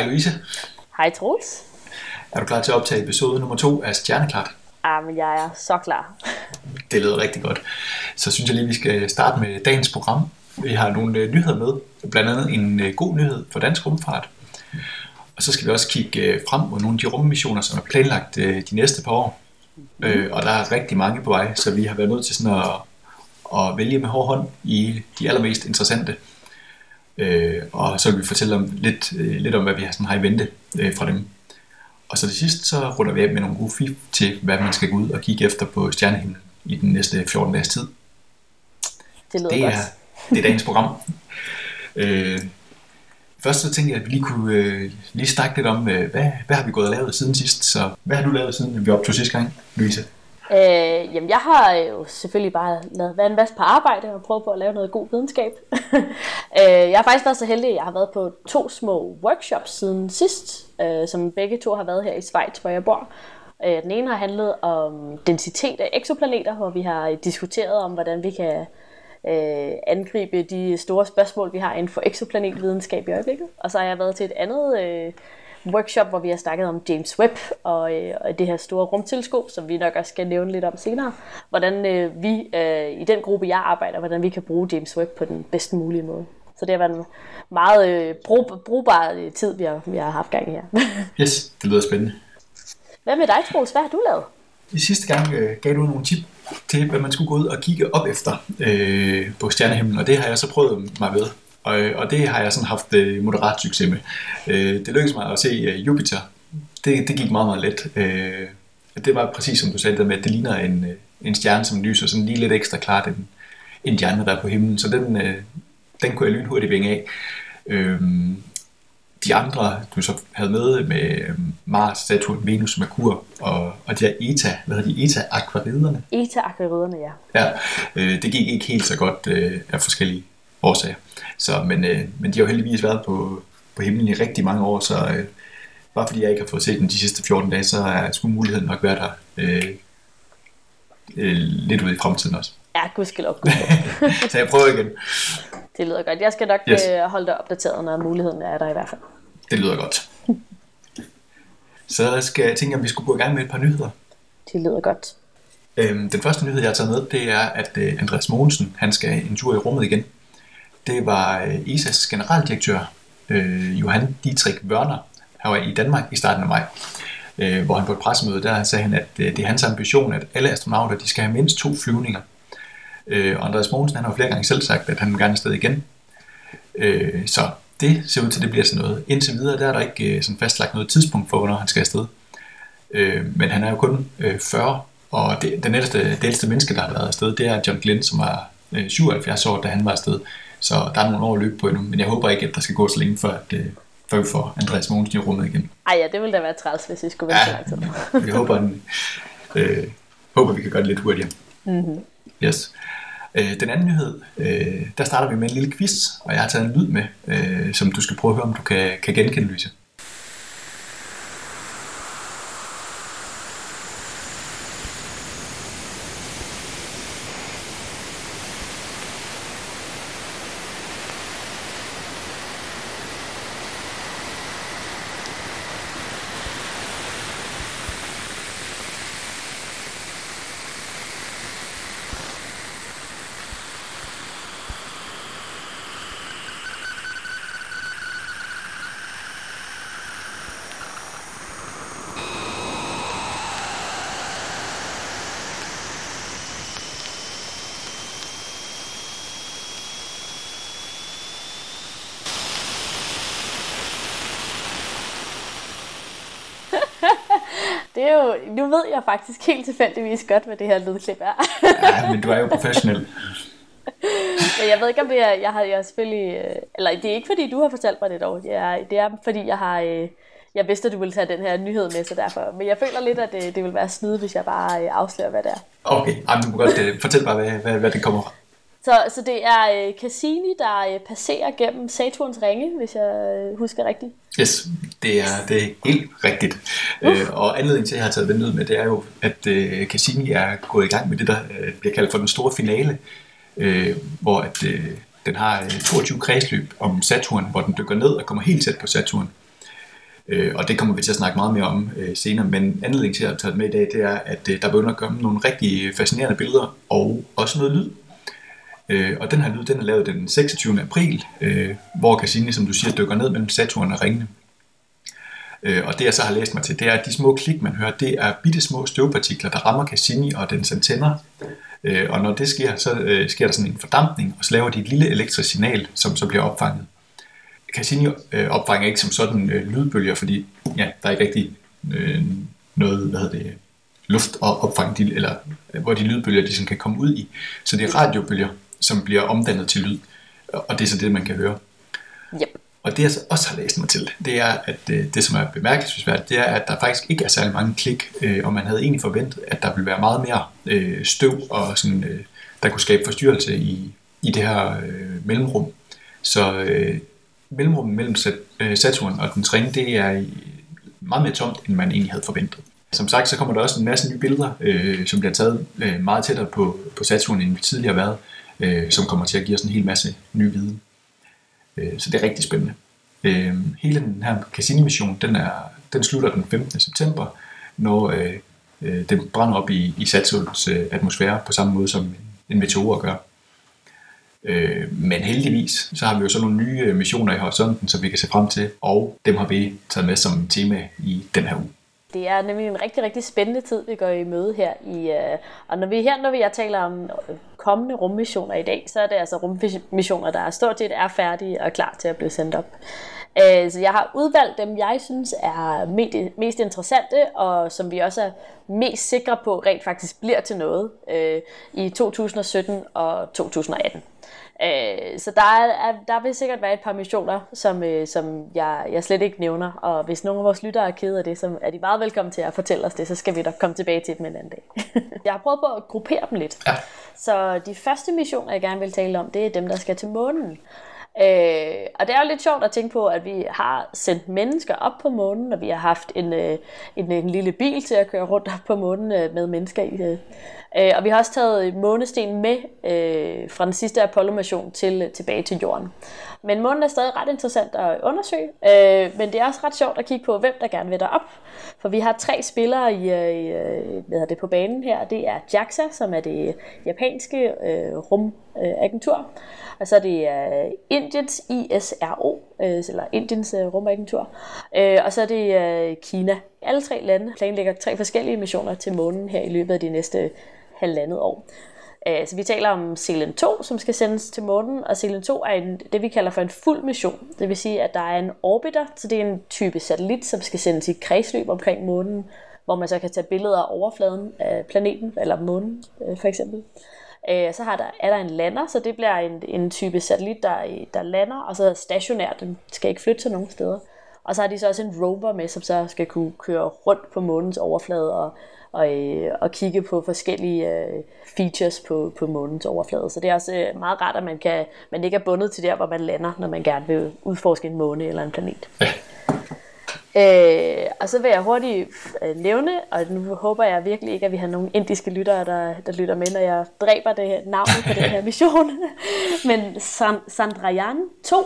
Hej Louise. Hej Troels. Er du klar til at optage episode nummer to af Stjerneklart? Ja, men jeg er så klar. Det lyder rigtig godt. Så synes jeg lige, vi skal starte med dagens program. Vi har nogle øh, nyheder med, blandt andet en øh, god nyhed for dansk rumfart. Og så skal vi også kigge øh, frem mod nogle af de rummissioner, som er planlagt de næste par år. Mm. Og der er rigtig mange på vej, så vi har været nødt til sådan at, at vælge med hård hånd i de allermest interessante. Og så vil vi fortælle om lidt, lidt om, hvad vi har, sådan har i vente fra dem. Og så til sidst, så runder vi af med nogle gode fif til, hvad man skal gå ud og kigge efter på stjernehimlen i den næste 14 dages tid. Det lyder det er, godt. Det er dagens program. øh, først så tænkte jeg, at vi lige kunne øh, lige snakke lidt om, øh, hvad, hvad har vi gået og lavet siden sidst? Så hvad har du lavet siden vi optog sidste gang, Louise? Øh, jamen, jeg har jo selvfølgelig bare lavet, være en masse på arbejde og prøvet på at lave noget god videnskab. øh, jeg har faktisk været så heldig, at jeg har været på to små workshops siden sidst, øh, som begge to har været her i Schweiz, hvor jeg bor. Øh, den ene har handlet om densitet af eksoplaneter, hvor vi har diskuteret om, hvordan vi kan øh, angribe de store spørgsmål, vi har inden for exoplanetvidenskab i øjeblikket. Og så har jeg været til et andet øh, workshop, hvor vi har snakket om James Webb og, øh, og det her store rumteleskop, som vi nok også skal nævne lidt om senere. Hvordan øh, vi øh, i den gruppe, jeg arbejder, hvordan vi kan bruge James Webb på den bedst mulige måde. Så det har været en meget øh, brug, brugbar øh, tid, vi har, vi har haft gang i her. yes, det lyder spændende. Hvad med dig, Troels? Hvad har du lavet? I sidste gang øh, gav du nogle tip til, hvad man skulle gå ud og kigge op efter øh, på stjernehimlen, og det har jeg så prøvet mig ved. Og, og det har jeg sådan haft øh, moderat succes med. Øh, det lykkedes mig at se øh, Jupiter. Det, det gik meget, meget let. Øh, det var præcis som du sagde, der med, at det ligner en, øh, en stjerne, som lyser sådan lige lidt ekstra klart end, end de andre, der er på himlen. Så den, øh, den kunne jeg lynhurtigt vinge af. Øh, de andre, du så havde med med Mars, Saturn, Venus, Merkur og, og de her ETA, hvad hedder de, ETA-akvariderne? ETA-akvariderne, ja. Ja, øh, det gik ikke helt så godt øh, af forskellige årsager. Så, men, øh, men de har jo heldigvis været på, på himlen i rigtig mange år, så øh, bare fordi jeg ikke har fået set dem de sidste 14 dage, så er skulle muligheden nok være der øh, øh, lidt ude i fremtiden også. Ja, gudskelov. gudskelov. så jeg prøver igen. Det lyder godt. Jeg skal nok yes. øh, holde dig opdateret, når muligheden er der i hvert fald. Det lyder godt. Så skal jeg tænke, om vi skulle gå i gang med et par nyheder. Det lyder godt. Øhm, den første nyhed, jeg har taget med, det er, at øh, Andreas Mogensen, han skal en tur i rummet igen. Det var øh, ISA's generaldirektør, øh, Johan Dietrich Wörner, han var i Danmark i starten af maj, øh, hvor han på et pressemøde, der sagde han, at øh, det er hans ambition, at alle astronauter de skal have mindst to flyvninger Øh, og Andreas Mogensen han har jo flere gange selv sagt, at han vil gerne afsted igen. Øh, så det ser ud til, at det bliver sådan noget. Indtil videre der er der ikke øh, sådan fastlagt noget tidspunkt for, hvornår han skal afsted. Øh, men han er jo kun øh, 40, og det, den ældste, det ældste menneske, der har været afsted, det er John Glenn, som var øh, 77 år, da han var afsted. Så der er nogle år at løbe på endnu, men jeg håber ikke, at der skal gå så længe, før, at, øh, før vi får Andreas Mogensen i rummet igen. Ej ja, det ville da være træls, hvis vi skulle vente ja, så lang tid. vi håber, en, øh, håber, vi kan gøre det lidt hurtigere. Mm-hmm. Yes. Øh, den anden nyhed, øh, der starter vi med en lille quiz, og jeg har taget en lyd med, øh, som du skal prøve at høre, om du kan, kan genkende, Louise. Det er jo, nu ved jeg faktisk helt tilfældigvis godt, hvad det her lydklip er. ja, men du er jo professionel. men jeg ved ikke, om det er, jeg har jeg selvfølgelig, øh, eller det er ikke fordi, du har fortalt mig det dog, det er, det er fordi, jeg har, øh, jeg vidste, at du ville tage den her nyhed med, så derfor, men jeg føler lidt, at det, det vil være snyd, hvis jeg bare øh, afslører, hvad det er. Okay, Jamen, du må godt fortælle bare, hvad, hvad, hvad det kommer fra. Så, så det er uh, Cassini, der uh, passerer gennem Saturns ringe, hvis jeg uh, husker rigtigt. Yes, det er, det er helt rigtigt. Uh, og anledningen til, at jeg har taget den ud med, det er jo, at uh, Cassini er gået i gang med det, der uh, bliver kaldt for den store finale, uh, hvor at, uh, den har uh, 22 kredsløb om Saturn, hvor den dykker ned og kommer helt tæt på Saturn. Øh, og det kommer vi til at snakke meget mere om øh, senere, men anledningen til at tage det med i dag, det er, at øh, der begynder at komme nogle rigtig fascinerende billeder, og også noget lyd. Øh, og den her lyd, den er lavet den 26. april, øh, hvor Cassini, som du siger, dykker ned mellem Saturn og ringene. Øh, og det jeg så har læst mig til, det er, at de små klik, man hører, det er bitte små støvpartikler, der rammer Cassini og dens antenner. Øh, og når det sker, så øh, sker der sådan en fordampning, og så laver de et lille elektrisk signal, som så bliver opfanget. Cassini øh, opfanger ikke som sådan øh, lydbølger, fordi ja, der er ikke rigtig øh, noget, hvad hedder det, luft at opfange, de, eller øh, hvor de lydbølger de sådan kan komme ud i. Så det er radiobølger, som bliver omdannet til lyd, og det er så det, man kan høre. Yep. Og det jeg så også har læst mig til, det er, at øh, det som er bemærkelsesværdigt, det er, at der faktisk ikke er særlig mange klik, øh, og man havde egentlig forventet, at der ville være meget mere øh, støv, og sådan, der kunne skabe forstyrrelse i, i det her mellemrum. Så mellemrummet mellem Saturn og dens ring, det er meget mere tomt, end man egentlig havde forventet. Som sagt, så kommer der også en masse nye billeder, øh, som bliver taget øh, meget tættere på, på Saturn, end vi tidligere har været, øh, som kommer til at give os en hel masse ny viden. Øh, så det er rigtig spændende. Øh, hele den her Cassini-mission, den, er, den slutter den 15. september, når øh, øh, den brænder op i, i Saturns øh, atmosfære på samme måde som en, en meteor gør. Øh, men heldigvis, så har vi jo så nogle nye missioner i horisonten, som vi kan se frem til, og dem har vi taget med som tema i den her uge. Det er nemlig en rigtig, rigtig spændende tid, vi går i møde her. I, uh, og når vi her, når vi taler om øh, kommende rummissioner i dag, så er det altså rummissioner, der er stort set er færdige og klar til at blive sendt op. Uh, så jeg har udvalgt dem, jeg synes er mest interessante, og som vi også er mest sikre på rent faktisk bliver til noget uh, i 2017 og 2018. Øh, så der, er, der vil sikkert være et par missioner, som, øh, som jeg, jeg slet ikke nævner. Og hvis nogen af vores lyttere er kede af det, så er de meget velkommen til at fortælle os det, så skal vi da komme tilbage til dem en anden dag. jeg har prøvet på at gruppere dem lidt. Ja. Så de første missioner, jeg gerne vil tale om, det er dem, der skal til månen. Øh, og det er jo lidt sjovt at tænke på, at vi har sendt mennesker op på månen, og vi har haft en, øh, en, en lille bil til at køre rundt op på månen øh, med mennesker i. Øh. Øh, og vi har også taget månesten med øh, fra den sidste Apollo-mission til, øh, tilbage til jorden. Men månen er stadig ret interessant at undersøge, øh, men det er også ret sjovt at kigge på, hvem der gerne vil derop. For vi har tre spillere i, øh, i øh, hvad det, på banen her. Det er JAXA, som er det japanske øh, rumagentur. Øh, og så er det øh, Indiens ISRO, øh, eller Indiens øh, rumagentur. Øh, og så er det øh, Kina. Alle tre lande planlægger tre forskellige missioner til månen her i løbet af de næste halvandet år. Øh, så vi taler om Selen 2, som skal sendes til månen, og Selen 2 er en, det, vi kalder for en fuld mission. Det vil sige, at der er en orbiter, så det er en type satellit, som skal sendes i kredsløb omkring månen, hvor man så kan tage billeder af overfladen af planeten, eller månen øh, for eksempel. Så har der, er der en lander, så det bliver en, en type satellit, der, der lander, og så er stationær, den skal ikke flytte til nogen steder. Og så har de så også en rover med, som så skal kunne køre rundt på månens overflade og og, øh, og kigge på forskellige øh, features på, på månens overflade. Så det er også øh, meget rart, at man, kan, man ikke er bundet til der, hvor man lander, når man gerne vil udforske en måne eller en planet. Ja. Øh, og så vil jeg hurtigt øh, nævne, og nu håber jeg virkelig ikke, at vi har nogle indiske lyttere, der, der lytter med, når jeg dræber det her navn på den her mission. Men Sandrayan 2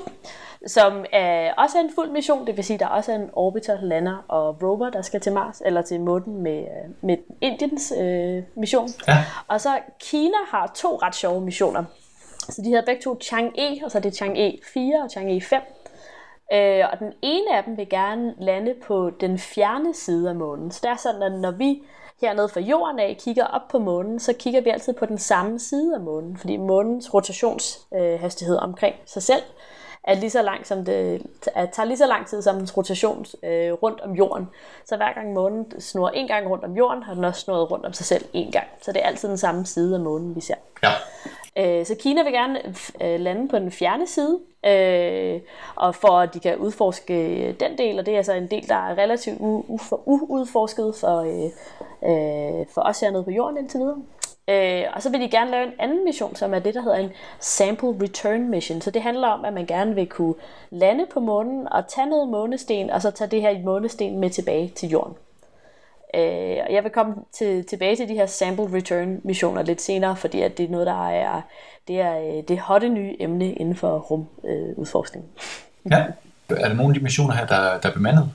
som er også er en fuld mission, det vil sige, at der også er en orbiter, lander og rover, der skal til Mars, eller til månen med, med Indiens øh, mission. Ja. Og så Kina har to ret sjove missioner. Så de hedder begge to Chang'e, og så er det Chang'e 4 og Chang'e 5. Øh, og den ene af dem vil gerne lande på den fjerne side af månen. Så det er sådan, at når vi hernede fra jorden af kigger op på månen, så kigger vi altid på den samme side af månen, fordi månens rotationshastighed øh, omkring sig selv er lige så lang som det, at tager lige så lang tid som dens rotation øh, rundt om jorden. Så hver gang månen snurrer en gang rundt om jorden, har den også snurret rundt om sig selv en gang. Så det er altid den samme side af månen, vi ser. Ja. Øh, så Kina vil gerne øh, lande på den fjerne side, øh, og for at de kan udforske den del, og det er altså en del, der er relativt uudforsket for, øh, øh, for os hernede på jorden indtil videre. Øh, og så vil de gerne lave en anden mission, som er det, der hedder en Sample Return Mission. Så det handler om, at man gerne vil kunne lande på månen og tage noget månesten, og så tage det her månesten med tilbage til jorden. Øh, og jeg vil komme til, tilbage til de her Sample Return missioner lidt senere, fordi at det er noget, der er det, er, øh, det hotte nye emne inden for rumudforskning. Øh, ja. Er der nogle af de missioner her, der, der er bemandet?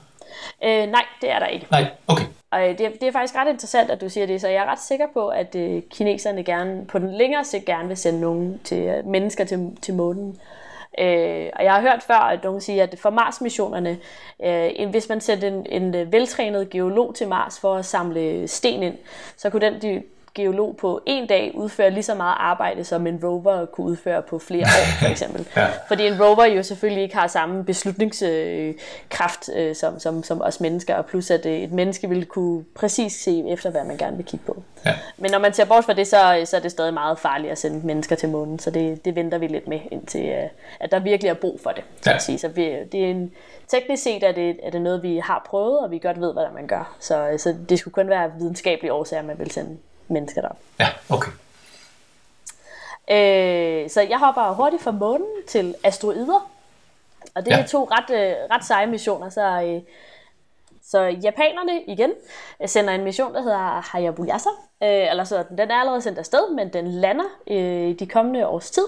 Øh, nej, det er der ikke. Nej, okay. Og øh, det, det er faktisk ret interessant, at du siger det, så jeg er ret sikker på, at øh, kineserne gerne på den længere sigt gerne vil sende nogen til, øh, mennesker til, til månen. Øh, og jeg har hørt før, at nogen siger, at for Mars-missionerne, øh, hvis man sendte en, en øh, veltrænet geolog til Mars for at samle sten ind, så kunne den de, geolog på en dag udføre lige så meget arbejde, som en rover kunne udføre på flere år, for eksempel. ja. Fordi en rover jo selvfølgelig ikke har samme beslutningskraft øh, som, som, som os mennesker, og plus at øh, et menneske ville kunne præcis se efter, hvad man gerne vil kigge på. Ja. Men når man ser bort fra det, så, så er det stadig meget farligt at sende mennesker til månen, så det, det venter vi lidt med, indtil øh, at der virkelig er brug for det. Ja. Sige. Så vi, det er en, teknisk set er det, er det noget, vi har prøvet, og vi godt ved, hvad man gør. Så, så det skulle kun være videnskabelige årsager, man vil sende mennesker der. Ja, okay. Øh, så jeg hopper hurtigt fra månen til asteroider. Og det ja. er to ret, øh, ret seje missioner. Så, øh, så japanerne igen sender en mission, der hedder Hayabusa. Øh, eller så den er allerede sendt afsted, men den lander øh, de kommende års tid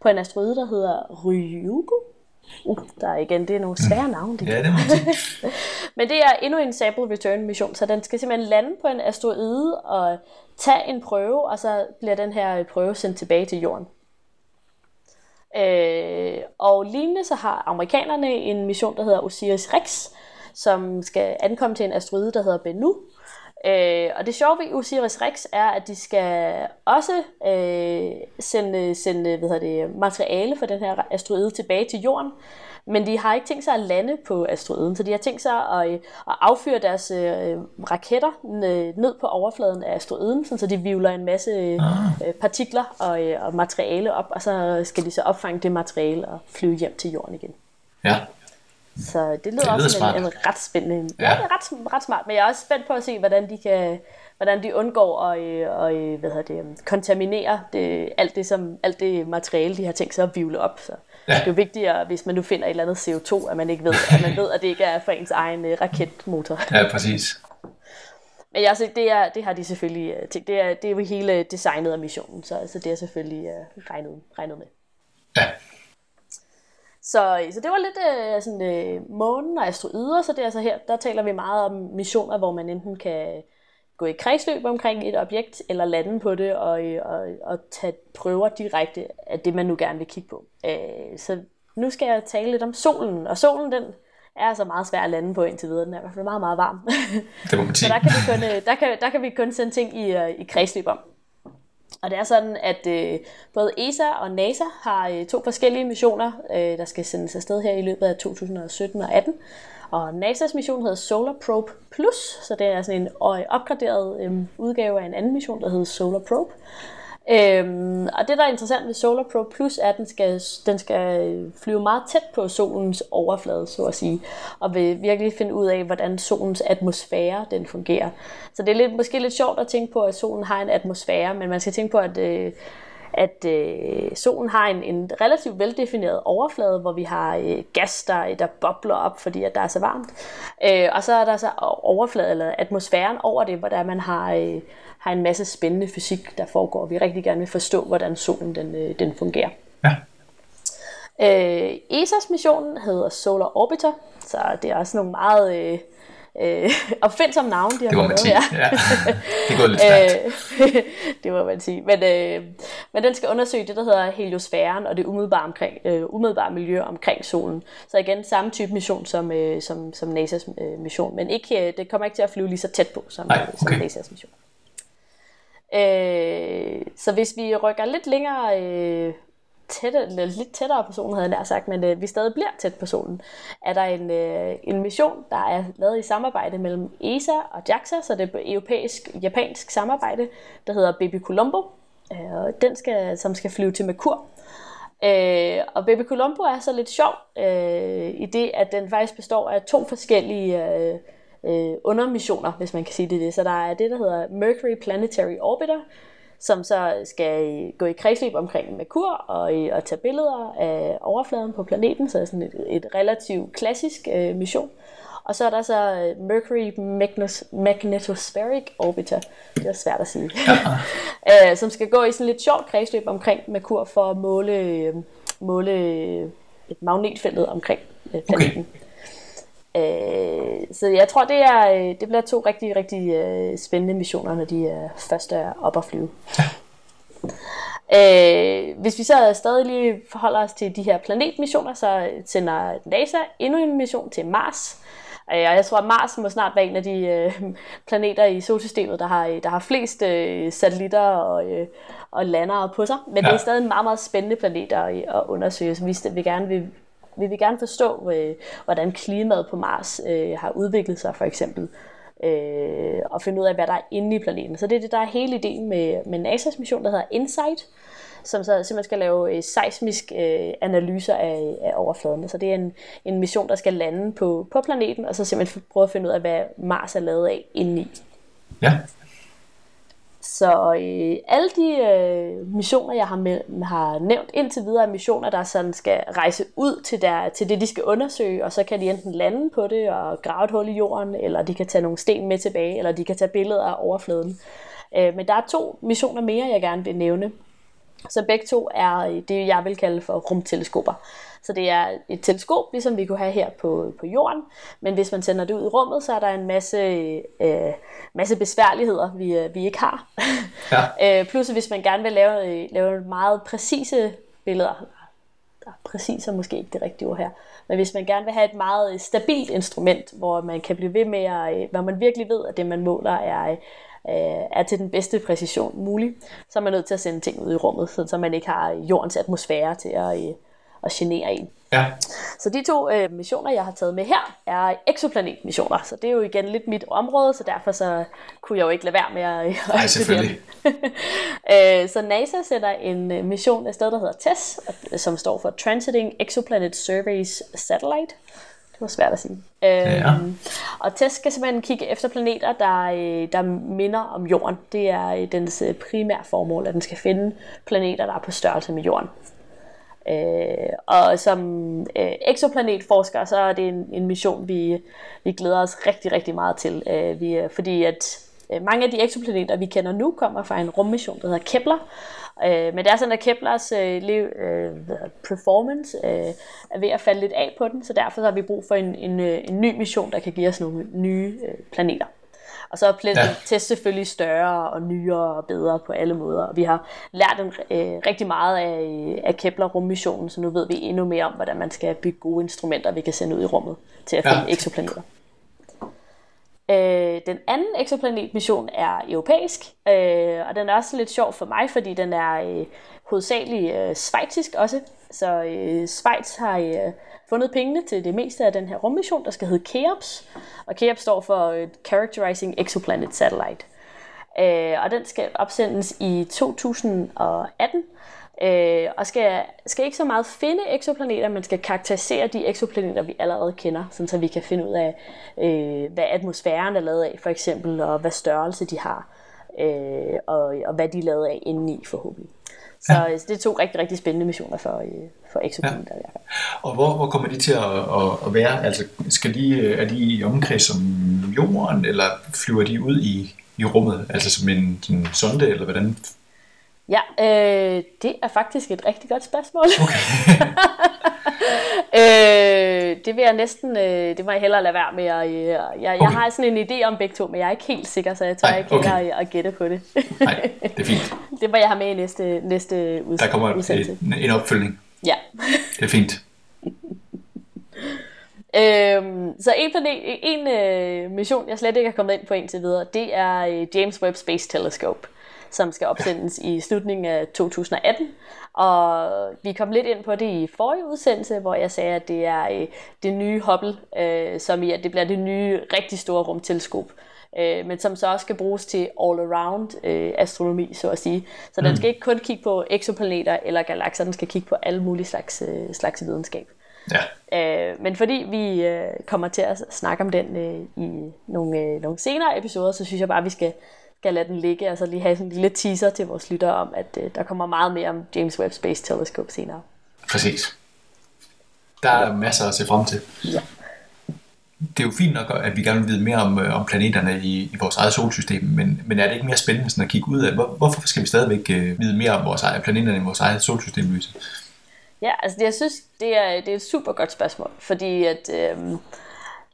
på en asteroide, der hedder Ryugu. Uh, der er igen, det er nogle svære navne. Det. Ja, det må Men det er endnu en Sable Return mission, så den skal simpelthen lande på en asteroide og tage en prøve, og så bliver den her prøve sendt tilbage til jorden. Øh, og lignende så har amerikanerne en mission, der hedder Osiris Rex, som skal ankomme til en asteroide, der hedder Bennu. Øh, og det sjove ved Osiris Rex er, at de skal også øh, sende, sende hvad det, materiale for den her asteroide tilbage til jorden. Men de har ikke tænkt sig at lande på asteroiden, så de har tænkt sig at, øh, at affyre deres øh, raketter ned på overfladen af asteroiden, så de vivler en masse ah. øh, partikler og, øh, og materiale op, og så skal de så opfange det materiale og flyve hjem til jorden igen. Ja. Så det lyder, det lyder også en, en ret spændende. Ja, ja det er ret, ret smart, men jeg er også spændt på at se, hvordan de kan hvordan de undgår at, øh, at, øh, hvad hedder det, kontaminere det, alt, det, som, alt det materiale, de har tænkt sig at vivle op. Så ja. det er jo vigtigt, hvis man nu finder et eller andet CO2, at man ikke ved, at man ved, at det ikke er for ens egen uh, raketmotor. Ja, præcis. Men altså, det, er, det har de selvfølgelig tænkt. Det er, det er jo hele designet af missionen, så altså, det er selvfølgelig regnet, regnet med. Ja. Så, så det var lidt uh, sådan uh, månen og asteroider, så det er altså her, der taler vi meget om missioner, hvor man enten kan gå i kredsløb omkring et objekt, eller lande på det og, øh, og, og tage prøver direkte af det, man nu gerne vil kigge på. Øh, så nu skal jeg tale lidt om solen, og solen den er altså meget svær at lande på indtil videre. Den er i hvert fald meget, meget varm. Det må man sige. så der kan, vi kun, øh, der, kan, der kan vi kun sende ting i, i kredsløb om. Og det er sådan, at øh, både ESA og NASA har øh, to forskellige missioner, øh, der skal sendes afsted her i løbet af 2017 og 18. Og NASA's mission hedder Solar Probe Plus, så det er sådan en øh, opgraderet øh, udgave af en anden mission, der hedder Solar Probe. Øhm, og det, der er interessant ved Solar Pro Plus, er, at den skal, den skal flyve meget tæt på solens overflade, så at sige, og vil virkelig finde ud af, hvordan solens atmosfære den fungerer. Så det er lidt, måske lidt sjovt at tænke på, at solen har en atmosfære, men man skal tænke på, at øh, at øh, solen har en, en relativt veldefineret overflade, hvor vi har øh, gas, der, der bobler op, fordi at der er så varmt. Øh, og så er der så overflade, eller atmosfæren over det, hvor der man har, øh, har en masse spændende fysik, der foregår. Vi rigtig gerne vil forstå, hvordan solen den, øh, den fungerer. Ja. Øh, ESA's mission hedder Solar Orbiter, så det er også nogle meget... Øh, øh, opfindsomme navne, de har det må man sige. Ja. det går lidt stærkt. det må man sige. Men, øh, men den skal undersøge det, der hedder heliosfæren og det umiddelbare, omkring, øh, umiddelbare miljø omkring solen. Så igen, samme type mission som, øh, som, som NASA's øh, mission, men ikke, øh, det kommer ikke til at flyve lige så tæt på som, Nej, okay. som NASA's mission. Øh, så hvis vi rykker lidt længere øh, tætte, lidt tættere på solen, havde jeg nær sagt, men øh, vi stadig bliver tæt på solen, er der en, øh, en mission, der er lavet i samarbejde mellem ESA og JAXA, så det er et europæisk-japansk samarbejde, der hedder Baby Colombo, øh, den skal, som skal flyve til Merkur. Øh, og Baby Colombo er så lidt sjov øh, i det, at den faktisk består af to forskellige øh, øh, undermissioner, hvis man kan sige det, det. Så der er det, der hedder Mercury Planetary Orbiter, som så skal gå i kredsløb omkring Merkur og, og tage billeder af overfladen på planeten, så er sådan et, et relativt klassisk øh, mission. Og så er der så øh, Mercury Magnetospheric Orbiter, det er svært at sige, øh, som skal gå i sådan lidt sjovt kredsløb omkring Merkur for at måle, øh, måle et magnetfeltet omkring planeten. Okay. Øh, så jeg tror, det, er, øh, det bliver to rigtig, rigtig øh, spændende missioner, når de øh, først er op at flyve. Ja. Øh, hvis vi så stadig lige forholder os til de her planetmissioner, så sender NASA endnu en mission til Mars. Øh, og jeg tror, at Mars må snart være en af de øh, planeter i solsystemet, der har, der har flest øh, satellitter og, øh, og landere på sig. Men ja. det er stadig en meget, meget spændende planet at, at undersøge, så vi gerne vil, vi vil gerne forstå, øh, hvordan klimaet på Mars øh, har udviklet sig, for eksempel. Øh, og finde ud af, hvad der er inde i planeten. Så det er det, der er hele ideen med, med NASA's mission, der hedder InSight, som så simpelthen skal lave øh, seismisk øh, analyser af, af overfladen. Så det er en, en mission, der skal lande på, på planeten, og så simpelthen prøve at finde ud af, hvad Mars er lavet af indeni. Ja. Så øh, alle de øh, missioner, jeg har, med, har nævnt indtil videre, er missioner, der sådan skal rejse ud til, der, til det, de skal undersøge, og så kan de enten lande på det og grave et hul i jorden, eller de kan tage nogle sten med tilbage, eller de kan tage billeder af overfladen. Øh, men der er to missioner mere, jeg gerne vil nævne. Så begge to er det, jeg vil kalde for rumteleskoper. Så det er et teleskop, ligesom vi kunne have her på, på jorden. Men hvis man sender det ud i rummet, så er der en masse, øh, masse besværligheder, vi, øh, vi ikke har. Ja. øh, plus hvis man gerne vil lave, øh, lave meget præcise billeder, der er præcis er måske ikke det rigtige ord her, men hvis man gerne vil have et meget stabilt instrument, hvor man kan blive ved med, at, øh, hvor man virkelig ved, at det man måler er øh, er til den bedste præcision mulig, så er man nødt til at sende ting ud i rummet, så man ikke har jordens atmosfære til at, øh, at genere en. Ja. Så de to øh, missioner, jeg har taget med her, er exoplanetmissioner. Så det er jo igen lidt mit område, så derfor så kunne jeg jo ikke lade være med at, at Nej, selvfølgelig. øh, så NASA sætter en øh, mission af sted, der hedder TESS, som står for Transiting Exoplanet Surveys Satellite. Det var svært at sige. Ja. Øhm, og TESS skal simpelthen kigge efter planeter, der, øh, der minder om Jorden. Det er øh, dens primære formål, at den skal finde planeter, der er på størrelse med Jorden. Øh, og som øh, exoplanetforsker, så er det en, en mission, vi, vi glæder os rigtig, rigtig meget til. Øh, vi, fordi at øh, mange af de exoplaneter, vi kender nu, kommer fra en rummission, der hedder Kepler. Øh, men det er sådan, at Keplers øh, liv, øh, performance øh, er ved at falde lidt af på den, så derfor har vi brug for en, en, øh, en ny mission, der kan give os nogle nye øh, planeter. Og så er Planet ja. Test selvfølgelig større og nyere og bedre på alle måder. Og vi har lært en, øh, rigtig meget af, af Kepler rummissionen, så nu ved vi endnu mere om, hvordan man skal bygge gode instrumenter, vi kan sende ud i rummet til at finde ja. eksoplaneter. Øh, den anden exoplanetmission er europæisk, øh, og den er også lidt sjov for mig, fordi den er øh, hovedsageligt øh, svejtisk også. Så øh, Schweiz har øh, fundet pengene til det meste af den her rummission, der skal hedde KEOPS. Og KEOPS står for øh, Characterizing Exoplanet Satellite. Øh, og den skal opsendes i 2018. Øh, og skal, skal ikke så meget finde eksoplaneter, men skal karakterisere de eksoplaneter, vi allerede kender, sådan så vi kan finde ud af, øh, hvad atmosfæren er lavet af, for eksempel, og hvad størrelse de har, øh, og, og hvad de er lavet af indeni forhåbentlig. Så ja. det er to rigtig, rigtig spændende missioner for, øh, for exoplaneter. Ja. Og hvor, hvor kommer de til at, at, at være? Altså, skal de, er de i omkreds som jorden, eller flyver de ud i, i rummet, altså som en, en sonde, eller hvordan Ja, øh, det er faktisk et rigtig godt spørgsmål. Okay. øh, det vil jeg næsten, øh, det må jeg hellere lade være med. At, øh, jeg, jeg okay. har sådan en idé om begge to, men jeg er ikke helt sikker, så jeg tør Ej, ikke okay. at, at gætte på det. Nej, det er fint. det må jeg have med i næste, næste udsendelse. Der kommer en, en opfølgning. Ja. Det er fint. Øhm, så en, planet, en øh, mission, jeg slet ikke har kommet ind på indtil videre, det er øh, James Webb Space Telescope som skal opsendes i slutningen af 2018. Og vi kom lidt ind på det i forrige udsendelse, hvor jeg sagde, at det er øh, det nye Hubble, øh, som i at det bliver det nye rigtig store rumteleskop. Øh, men som så også skal bruges til all-around øh, astronomi, så at sige. Så mm. den skal ikke kun kigge på eksoplaneter eller galakser, den skal kigge på alle mulige slags, øh, slags videnskab. Ja. Øh, men fordi vi øh, kommer til at snakke om den øh, i nogle, øh, nogle senere episoder, så synes jeg bare, at vi skal skal lade den ligge, og så lige have sådan en lille teaser til vores lyttere om, at øh, der kommer meget mere om James Webb Space Telescope senere. Præcis. Der er masser at se frem til. Ja. Det er jo fint nok, at vi gerne vil vide mere om, øh, om planeterne i, i vores eget solsystem, men, men er det ikke mere spændende sådan at kigge ud af, hvor, hvorfor skal vi stadigvæk øh, vide mere om vores eget, planeterne i vores eget solsystem, Louise? Ja, altså det, jeg synes, det er, det er et super godt spørgsmål, fordi at... Øh,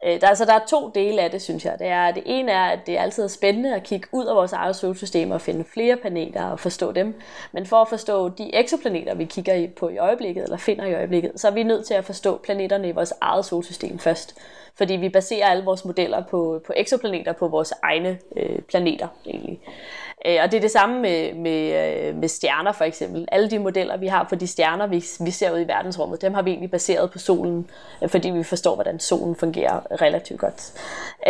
Øh, der, altså, der er to dele af det, synes jeg. Det, er, det ene er, at det er altid spændende at kigge ud af vores eget solsystem og finde flere planeter og forstå dem. Men for at forstå de eksoplaneter, vi kigger på i øjeblikket, eller finder i øjeblikket, så er vi nødt til at forstå planeterne i vores eget solsystem først. Fordi vi baserer alle vores modeller på, på eksoplaneter, på vores egne øh, planeter egentlig. Øh, og det er det samme med, med, øh, med stjerner for eksempel. Alle de modeller, vi har for de stjerner, vi, vi ser ud i verdensrummet, dem har vi egentlig baseret på solen, øh, fordi vi forstår, hvordan solen fungerer relativt godt.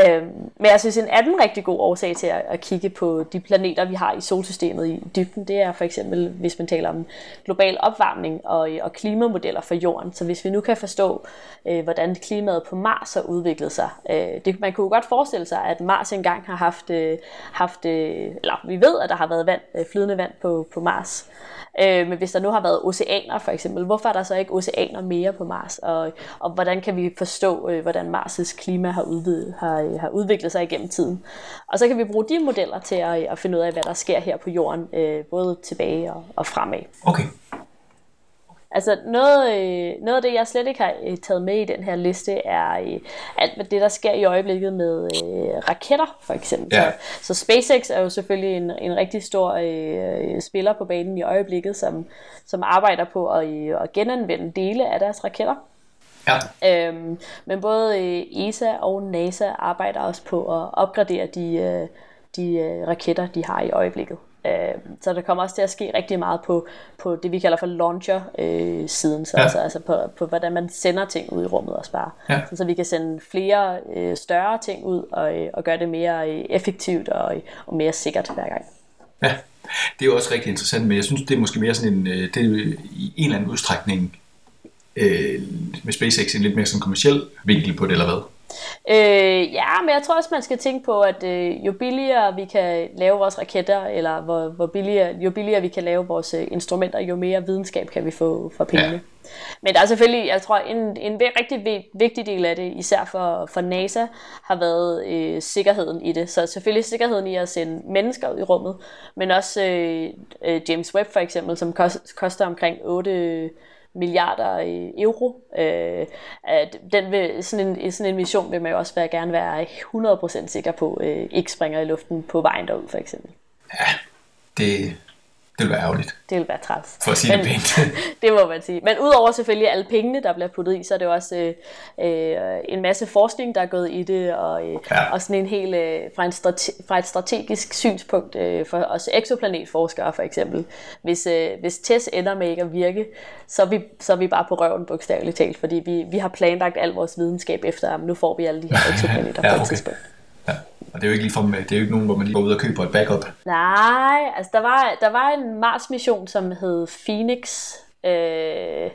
Øh, men jeg synes, en anden rigtig god årsag til at, at kigge på de planeter, vi har i solsystemet i dybden, det er for eksempel, hvis man taler om global opvarmning og, og klimamodeller for jorden. Så hvis vi nu kan forstå, hvordan klimaet på Mars har udviklet sig. Det, man kunne godt forestille sig, at Mars engang har haft, haft eller vi ved, at der har været vand, øh, flydende vand på, på Mars. Øh, men hvis der nu har været oceaner for eksempel, hvorfor er der så ikke oceaner mere på Mars? Og, og hvordan kan vi forstå, øh, hvordan Mars' klima har, udvidet, har, øh, har udviklet sig igennem tiden? Og så kan vi bruge de modeller til at, øh, at finde ud af, hvad der sker her på jorden, øh, både tilbage og, og fremad. Okay. Altså noget, øh, noget af det, jeg slet ikke har øh, taget med i den her liste, er øh, alt det, der sker i øjeblikket med øh, raketter, for eksempel. Ja. Så, så SpaceX er jo selvfølgelig en, en rigtig stor øh, spiller på banen i øjeblikket, som, som arbejder på at, øh, at genanvende dele af deres raketter. Ja. Øhm, men både øh, ESA og NASA arbejder også på at opgradere de, øh, de øh, raketter, de har i øjeblikket. Øh, så der kommer også til at ske rigtig meget på, på det, vi kalder for launcher-siden, øh, så ja. altså, altså på, på, hvordan man sender ting ud i rummet også bare. Ja. Så, så vi kan sende flere øh, større ting ud og, øh, og gøre det mere øh, effektivt og, og mere sikkert hver gang. Ja, det er jo også rigtig interessant, men jeg synes, det er måske mere sådan en, det er i en eller anden udstrækning øh, med SpaceX en lidt mere sådan kommersiel vinkel på det, eller hvad? Øh, ja, men jeg tror også, man skal tænke på, at øh, jo billigere vi kan lave vores raketter, eller hvor, hvor billigere, jo billigere vi kan lave vores øh, instrumenter, jo mere videnskab kan vi få for pengene. Ja. Men der er selvfølgelig, jeg tror, en, en rigtig vigtig del af det, især for, for NASA, har været øh, sikkerheden i det. Så selvfølgelig sikkerheden i at sende mennesker ud i rummet, men også øh, øh, James Webb for eksempel, som koster omkring 8 milliarder euro. Øh, at den vil, sådan, en, sådan en mission vil man jo også være, gerne være 100% sikker på, øh, ikke springer i luften på vejen derud for eksempel. Ja, det, det vil være ærgerligt. Det vil være træls. For at sige Men, det pænt. det må man sige. Men udover selvfølgelig alle pengene, der bliver puttet i, så er det også øh, øh, en masse forskning, der er gået i det, og, øh, ja. og sådan en hel, øh, fra, en strate- fra et strategisk synspunkt øh, for os exoplanetforskere for eksempel. Hvis, øh, hvis TESS ender med ikke at virke, så er vi, så er vi bare på røven bogstaveligt talt, fordi vi, vi har planlagt al vores videnskab efter, at nu får vi alle de her exoplaneter ja, okay. på et tidspunkt. Og det er jo ikke ligefrem, det er jo ikke nogen, hvor man lige går ud og køber et backup. Nej, altså der var, der var en Mars-mission, som hed Phoenix. Øh,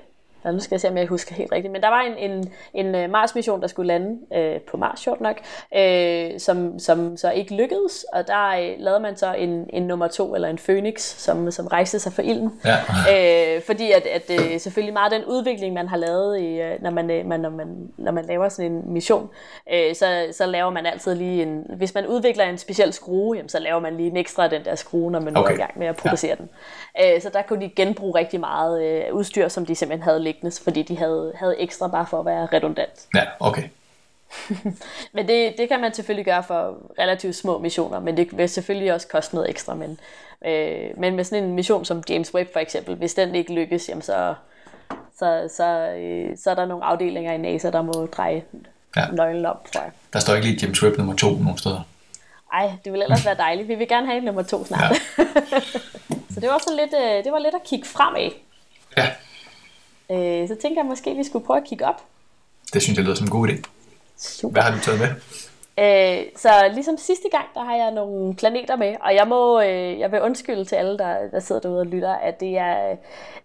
Ja, nu skal jeg se, om jeg husker helt rigtigt. Men der var en, en, en øh, Mars-mission, der skulle lande øh, på Mars, sjovt nok, øh, som, som så ikke lykkedes. Og der øh, lavede man så en, en nummer to, eller en Phoenix, som, som rejste sig for ilden. Ja. Øh, fordi at, at øh, selvfølgelig meget den udvikling, man har lavet, i, øh, når, man, øh, man, når, man, når man laver sådan en mission, øh, så, så laver man altid lige en... Hvis man udvikler en speciel skrue, jamen, så laver man lige en ekstra af den der skrue, når man okay. er i gang med at producere ja. den. Øh, så der kunne de genbruge rigtig meget øh, udstyr, som de simpelthen havde liggende, fordi de havde, havde ekstra bare for at være redundant. Ja, okay. men det, det kan man selvfølgelig gøre for relativt små missioner, men det vil selvfølgelig også koste noget ekstra. Men, øh, men med sådan en mission som James Webb for eksempel, hvis den ikke lykkes, jamen så, så, så, øh, så er der nogle afdelinger i NASA, der må dreje ja. nøglen op, tror jeg. Der står ikke lige James Webb nummer to nogen steder. Ej, det vil ellers være dejligt. Vi vil gerne have en nummer to snart. Ja. så det var sådan lidt, øh, det var lidt at kigge fremad. Ja. Øh, så tænker jeg måske, at vi skulle prøve at kigge op. Det synes jeg lyder som en god idé. Super. Hvad har du taget med? Øh, så ligesom sidste gang, der har jeg nogle planeter med, og jeg må, øh, jeg vil undskylde til alle, der, der sidder derude og lytter, at det er,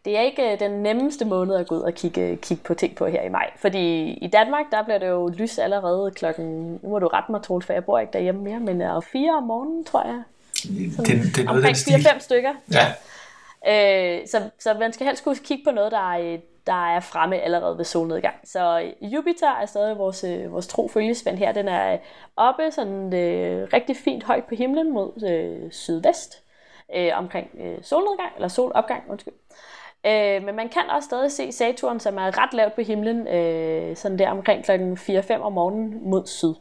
det er ikke den nemmeste måned at gå ud og kigge, kigge på ting på her i maj. Fordi i Danmark, der bliver det jo lys allerede klokken, nu må du rette mig, Troels, for jeg bor ikke derhjemme mere, men er fire om morgenen, tror jeg. Sådan det, det er omkring 4-5 stykker. Ja. Øh, så, så man skal helst kunne kigge på noget, der er, der er fremme allerede ved solnedgang. Så øh, Jupiter er stadig vores, øh, vores tro følgespand her. Den er øh, oppe sådan øh, rigtig fint højt på himlen mod øh, sydvest, øh, omkring øh, solnedgang, eller solopgang, undskyld. Øh, men man kan også stadig se Saturn, som er ret lavt på himlen, øh, sådan der omkring klokken 4-5 om morgenen mod syd.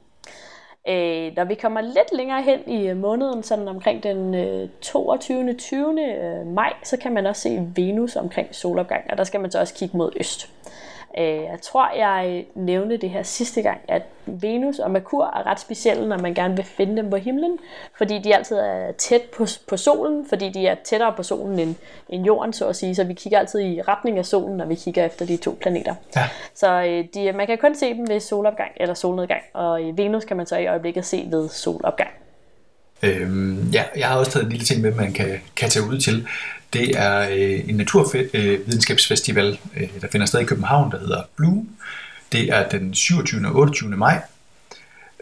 Øh, når vi kommer lidt længere hen i øh, måneden, sådan omkring den øh, 22. 20. Øh, maj, så kan man også se Venus omkring solopgang, og der skal man så også kigge mod øst. Øh, jeg tror, jeg nævnte det her sidste gang, at Venus og Merkur er ret specielle, når man gerne vil finde dem på himlen, fordi de altid er tæt på, på solen, fordi de er tættere på solen end, end jorden, så at sige. Så vi kigger altid i retning af solen, når vi kigger efter de to planeter. Ja. Så øh, de, man kan kun se dem ved solopgang eller solnedgang, og Venus kan man så i øjeblikket se ved solopgang. Øhm, ja, jeg har også taget en lille ting med, man kan, kan tage ud til. Det er øh, en naturvidenskabsfestival, øh, øh, der finder sted i København, der hedder Blue. Det er den 27. og 28. maj,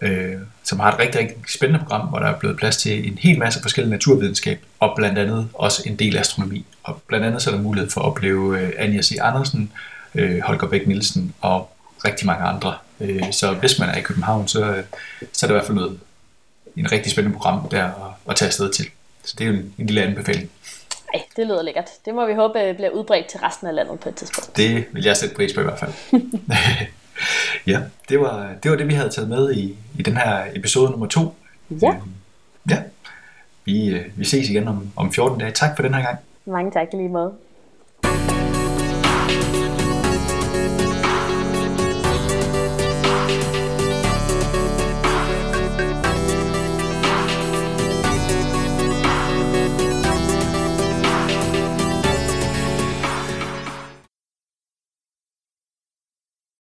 øh, som har et rigtig, rigtig spændende program, hvor der er blevet plads til en hel masse forskellige naturvidenskab, og blandt andet også en del astronomi. Og blandt andet så er der mulighed for at opleve øh, Anja C. Andersen, øh, Holger Bæk Nielsen og rigtig mange andre. Øh, så hvis man er i København, så, øh, så er det i hvert fald noget, en rigtig spændende program der at, at tage afsted til. Så det er jo en, en lille anbefaling. Ej, det lyder lækkert. Det må vi håbe øh, bliver udbredt til resten af landet på et tidspunkt. Det vil jeg sætte pris på i hvert fald. ja, det var, det var det, vi havde taget med i, i den her episode nummer to. Ja. Øhm, ja. Vi, øh, vi ses igen om, om 14 dage. Tak for den her gang. Mange tak lige måde.